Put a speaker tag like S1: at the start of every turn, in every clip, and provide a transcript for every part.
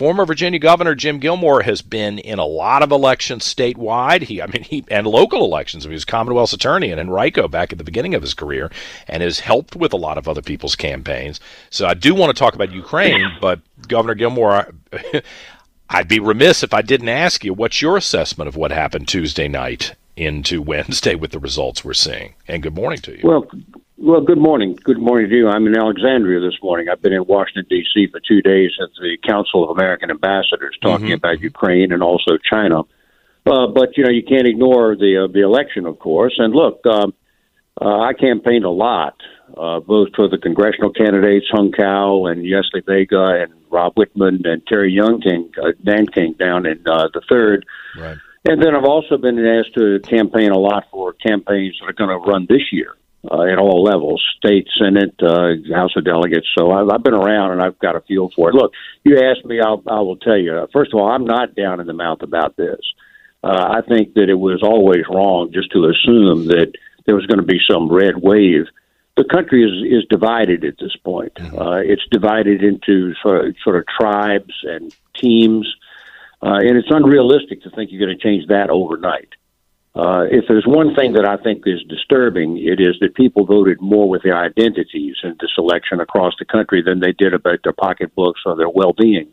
S1: Former Virginia Governor Jim Gilmore has been in a lot of elections statewide. He, I mean, he and local elections. He was Commonwealth's attorney in Henrico back at the beginning of his career, and has helped with a lot of other people's campaigns. So I do want to talk about Ukraine, but Governor Gilmore, I'd be remiss if I didn't ask you what's your assessment of what happened Tuesday night into Wednesday with the results we're seeing. And good morning to you.
S2: Well, well, good morning. Good morning to you. I'm in Alexandria this morning. I've been in Washington D.C. for two days at the Council of American Ambassadors, talking mm-hmm. about Ukraine and also China. Uh, but you know, you can't ignore the uh, the election, of course. And look, um, uh, I campaigned a lot, uh, both for the congressional candidates Hung Cao and Yesli Vega and Rob Wittman and Terry Young King, uh, Dan King down in uh, the third.
S1: Right.
S2: And then I've also been asked to campaign a lot for campaigns that are going to run this year uh, at all levels, state, senate, uh, House of Delegates. So I've, I've been around and I've got a feel for it. Look, you asked me, I'll, I will tell you. First of all, I'm not down in the mouth about this. Uh, I think that it was always wrong just to assume that there was going to be some red wave. The country is is divided at this point. Mm-hmm. Uh, it's divided into sort of, sort of tribes and teams, uh, and it's unrealistic to think you're going to change that overnight. Uh, if there's one thing that I think is disturbing, it is that people voted more with their identities in this election across the country than they did about their pocketbooks or their well-being.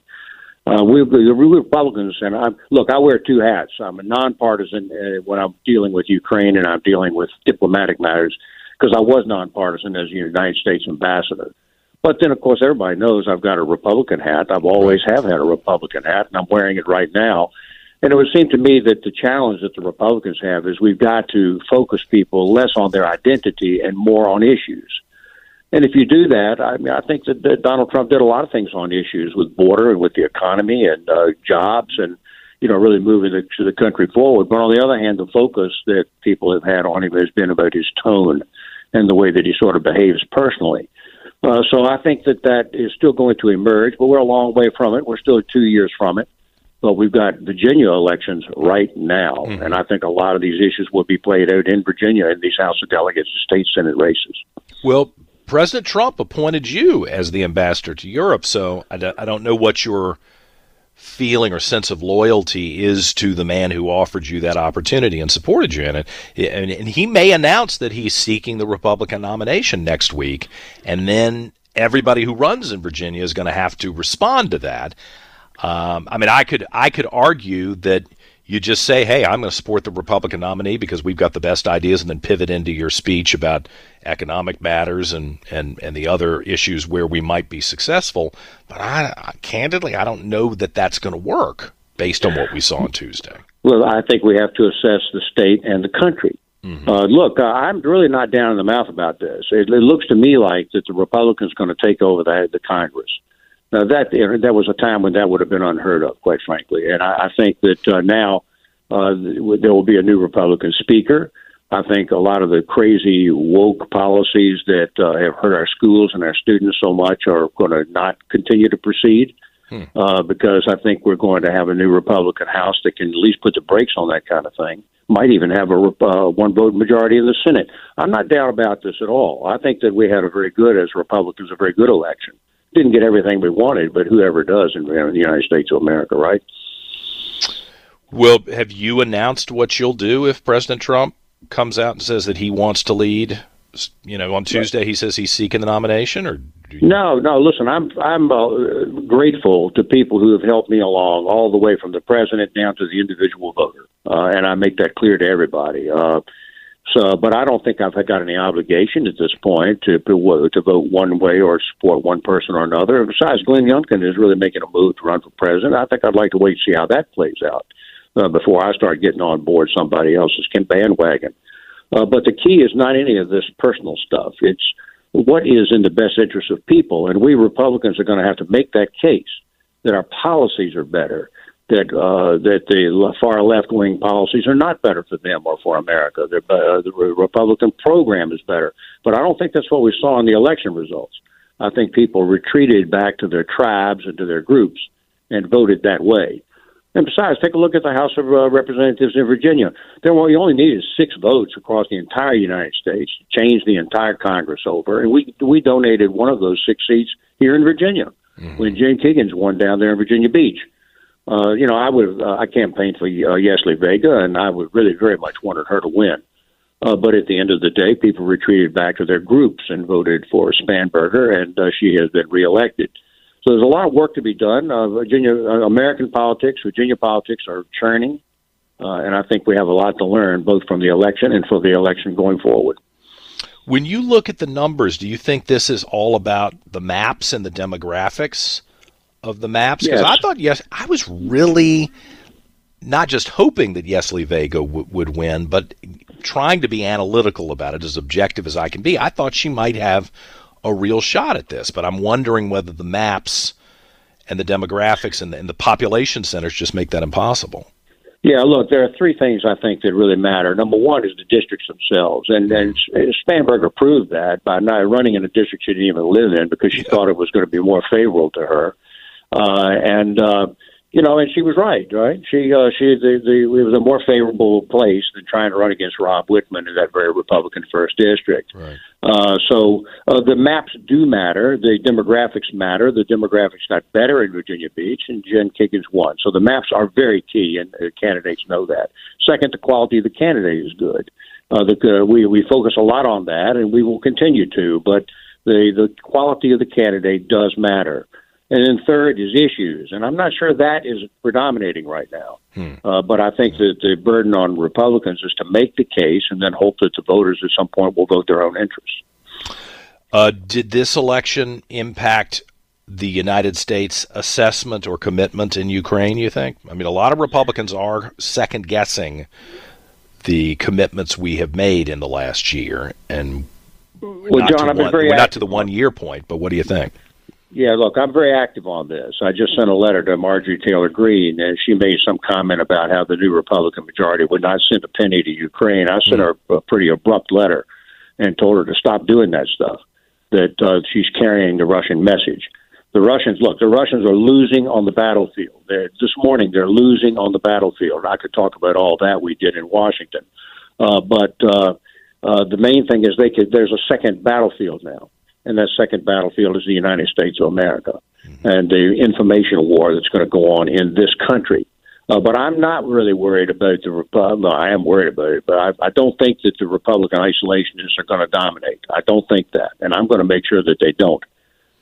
S2: Uh, we, the Republicans, and I look, I wear two hats. I'm a nonpartisan uh, when I'm dealing with Ukraine and I'm dealing with diplomatic matters because I was nonpartisan as a United States ambassador. But then, of course, everybody knows I've got a Republican hat. I've always have had a Republican hat, and I'm wearing it right now. And it would seem to me that the challenge that the Republicans have is we've got to focus people less on their identity and more on issues. And if you do that, I mean, I think that, that Donald Trump did a lot of things on issues with border and with the economy and uh, jobs and, you know, really moving the, the country forward. But on the other hand, the focus that people have had on him has been about his tone and the way that he sort of behaves personally. Uh, so I think that that is still going to emerge, but we're a long way from it. We're still two years from it. But we've got Virginia elections right now, mm-hmm. and I think a lot of these issues will be played out in Virginia in these House of Delegates and state Senate races.
S1: Well, President Trump appointed you as the ambassador to Europe, so I d- I don't know what your feeling or sense of loyalty is to the man who offered you that opportunity and supported you in it. And, and he may announce that he's seeking the Republican nomination next week, and then everybody who runs in Virginia is going to have to respond to that. Um, I mean, I could I could argue that you just say, "Hey, I'm going to support the Republican nominee because we've got the best ideas," and then pivot into your speech about economic matters and and and the other issues where we might be successful. But I, I candidly, I don't know that that's going to work based on what we saw on Tuesday.
S2: Well, I think we have to assess the state and the country. Mm-hmm. Uh, look, uh, I'm really not down in the mouth about this. It, it looks to me like that the Republicans are going to take over the, the Congress. Now that that was a time when that would have been unheard of, quite frankly. And I, I think that uh, now uh, there will be a new Republican speaker. I think a lot of the crazy woke policies that uh, have hurt our schools and our students so much are going to not continue to proceed. hmm. uh, because I think we're going to have a new Republican House that can at least put the brakes on that kind of thing. Might even have a uh, one vote majority in the Senate. I'm not doubt about this at all. I think that we had a very good, as Republicans, a very good election. Didn't get everything we wanted, but whoever does in, in the United States of America, right?
S1: Well, have you announced what you'll do if President Trump comes out and says that he wants to lead? You know, on Tuesday he says he's seeking the nomination, or
S2: you... no, no. Listen, I'm I'm uh, grateful to people who have helped me along all the way from the president down to the individual voter, uh, and I make that clear to everybody. Uh, so, but I don't think I've got any obligation at this point to to, vote one way or support one person or another. Besides, Glenn Youngkin is really making a move to run for president. I think I'd like to wait and see how that plays out uh, before I start getting on board somebody else's bandwagon. Uh, but the key is not any of this personal stuff. It's what is in the best interest of people, and we Republicans are going to have to make that case that our policies are better, that uh, that the far left wing policies are not better for them or for America. Uh, the Republican program is better, but I don't think that's what we saw in the election results. I think people retreated back to their tribes and to their groups and voted that way. And besides, take a look at the House of uh, Representatives in Virginia. There, what you only needed six votes across the entire United States to change the entire Congress over, and we we donated one of those six seats here in Virginia mm-hmm. when Jen Kiggans won down there in Virginia Beach. Uh, you know, I would uh, I campaigned for uh, Vega, and I would really very much wanted her to win. Uh, but at the end of the day, people retreated back to their groups and voted for Spanberger, and uh, she has been reelected. So there's a lot of work to be done. Uh, Virginia, uh, American politics, Virginia politics are churning, uh, and I think we have a lot to learn both from the election and for the election going forward.
S1: When you look at the numbers, do you think this is all about the maps and the demographics of the maps? Because yes. I thought yes, I was really not just hoping that Yesli Vega w- would win, but trying to be analytical about it, as objective as I can be. I thought she might have a real shot at this. But I'm wondering whether the maps and the demographics and the, and the population centers just make that impossible.
S2: Yeah, look, there are three things I think that really matter. Number one is the districts themselves, and, and uh, Spanberger proved that by not running in a district she didn't even live in because she yeah. thought it was going to be more favorable to her. Uh, and uh, you know, and she was right, right? She uh, she the, the it was a more favorable place than trying to run against Rob Wittman in that very Republican first district. Right. Uh, so uh, the maps do matter. The demographics matter. The demographics got better in Virginia Beach, and Jen Kiggans won. So the maps are very key, and uh, candidates know that. Second, the quality of the candidate is good. Uh, the, uh, we we focus a lot on that, and we will continue to. But the the quality of the candidate does matter. And then third is issues, and I'm not sure that is predominating right now. Hmm. Uh, but I think that the burden on Republicans is to make the case and then hope that the voters at some point will vote their own interests.
S1: Uh, did this election impact the United States assessment or commitment in Ukraine, you think? I mean, a lot of Republicans are second guessing the commitments we have made in the last year. And well, John, I've been one, very we're not to the one year point, but what do you think?
S2: Yeah, look, I'm very active on this. I just sent a letter to Marjorie Taylor Greene, and she made some comment about how the new Republican majority would not send a penny to Ukraine. I sent mm-hmm. her a pretty abrupt letter and told her to stop doing that stuff, that uh, she's carrying the Russian message. The Russians, look, the Russians are losing on the battlefield. They're, this morning, they're losing on the battlefield. I could talk about all that we did in Washington. Uh, but uh, uh, the main thing is they could, there's a second battlefield now and that second battlefield is the United States of America mm-hmm. and the information war that's going to go on in this country. Uh, but I'm not really worried about the Republican. No, I am worried about it, but I, I don't think that the Republican isolationists are going to dominate. I don't think that, and I'm going to make sure that they don't.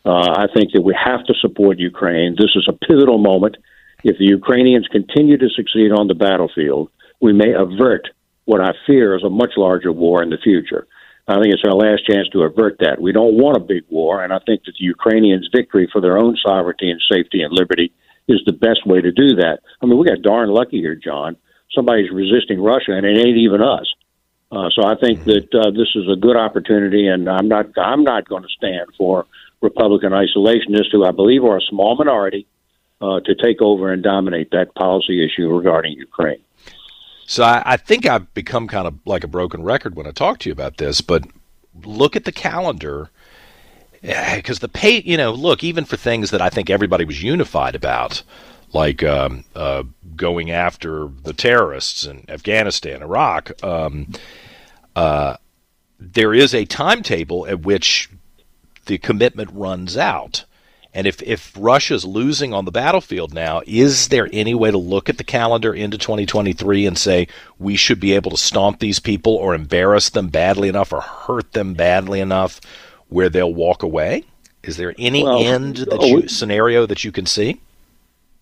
S2: Uh, I think that we have to support Ukraine. This is a pivotal moment. If the Ukrainians continue to succeed on the battlefield, we may avert what I fear is a much larger war in the future. I think it's our last chance to avert that. We don't want a big war, and I think that the Ukrainians' victory for their own sovereignty and safety and liberty is the best way to do that. I mean, we got darn lucky here, John. Somebody's resisting Russia, and it ain't even us. Uh, so I think that uh, this is a good opportunity, and I'm not I'm not going to stand for Republican isolationists who I believe are a small minority uh, to take over and dominate that policy issue regarding Ukraine.
S1: So I, I think I've become kind of like a broken record when I talk to you about this, but look at the calendar because the pay, you know, look, even for things that I think everybody was unified about, like um, uh, going after the terrorists in Afghanistan, Iraq, um, uh, there is a timetable at which the commitment runs out. And if, if Russia's losing on the battlefield now, is there any way to look at the calendar into 2023 and say we should be able to stomp these people or embarrass them badly enough or hurt them badly enough where they'll walk away? Is there any well, end that oh, you, scenario that you can see?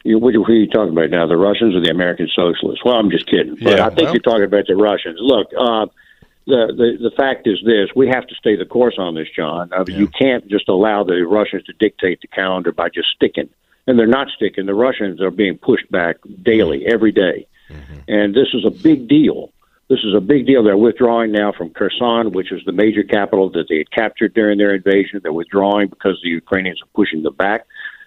S2: You, what, are you talking about now? The Russians or the American socialists? Well, I'm just kidding. But yeah, I think well. you're talking about the Russians. Look, uh, the, the the fact is this: we have to stay the course on this, John. I mean, yeah. You can't just allow the Russians to dictate the calendar by just sticking, and they're not sticking. The Russians are being pushed back daily, every day. Mm-hmm. and this is a big deal. This is a big deal. They're withdrawing now from Kherson, which is the major capital that they had captured during their invasion. They're withdrawing because the Ukrainians are pushing them back.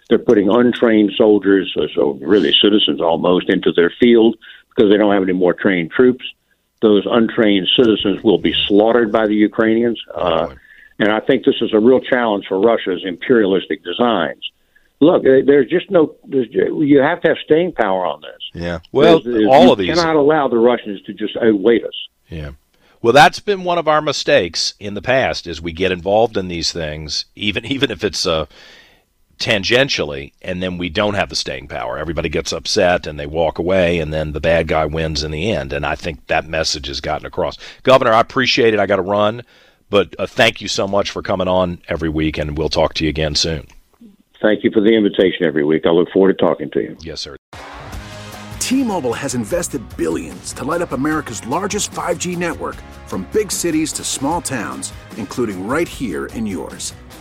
S2: They're putting untrained soldiers, so really citizens almost, into their field because they don't have any more trained troops those untrained citizens will be slaughtered by the Ukrainians. Uh, and I think this is a real challenge for Russia's imperialistic designs. Look, there's just no. There's, you have to have staying power on this.
S1: Yeah. Well, there's, there's, all of these
S2: cannot allow the Russians to just outweight us.
S1: Yeah. Well, that's been one of our mistakes in the past. Is we get involved in these things, even even if it's a tangentially, and then we don't have the staying power. Everybody gets upset and they walk away, and then the bad guy wins in the end. And I think that message has gotten across. Governor, I appreciate it. I got to run, but uh, thank you so much for coming on every week, and we'll talk to you again soon.
S2: Thank you for the invitation every week. I look forward to talking to you.
S1: Yes, sir.
S3: T-Mobile has invested billions to light up America's largest 5G network from big cities to small towns, including right here in yours.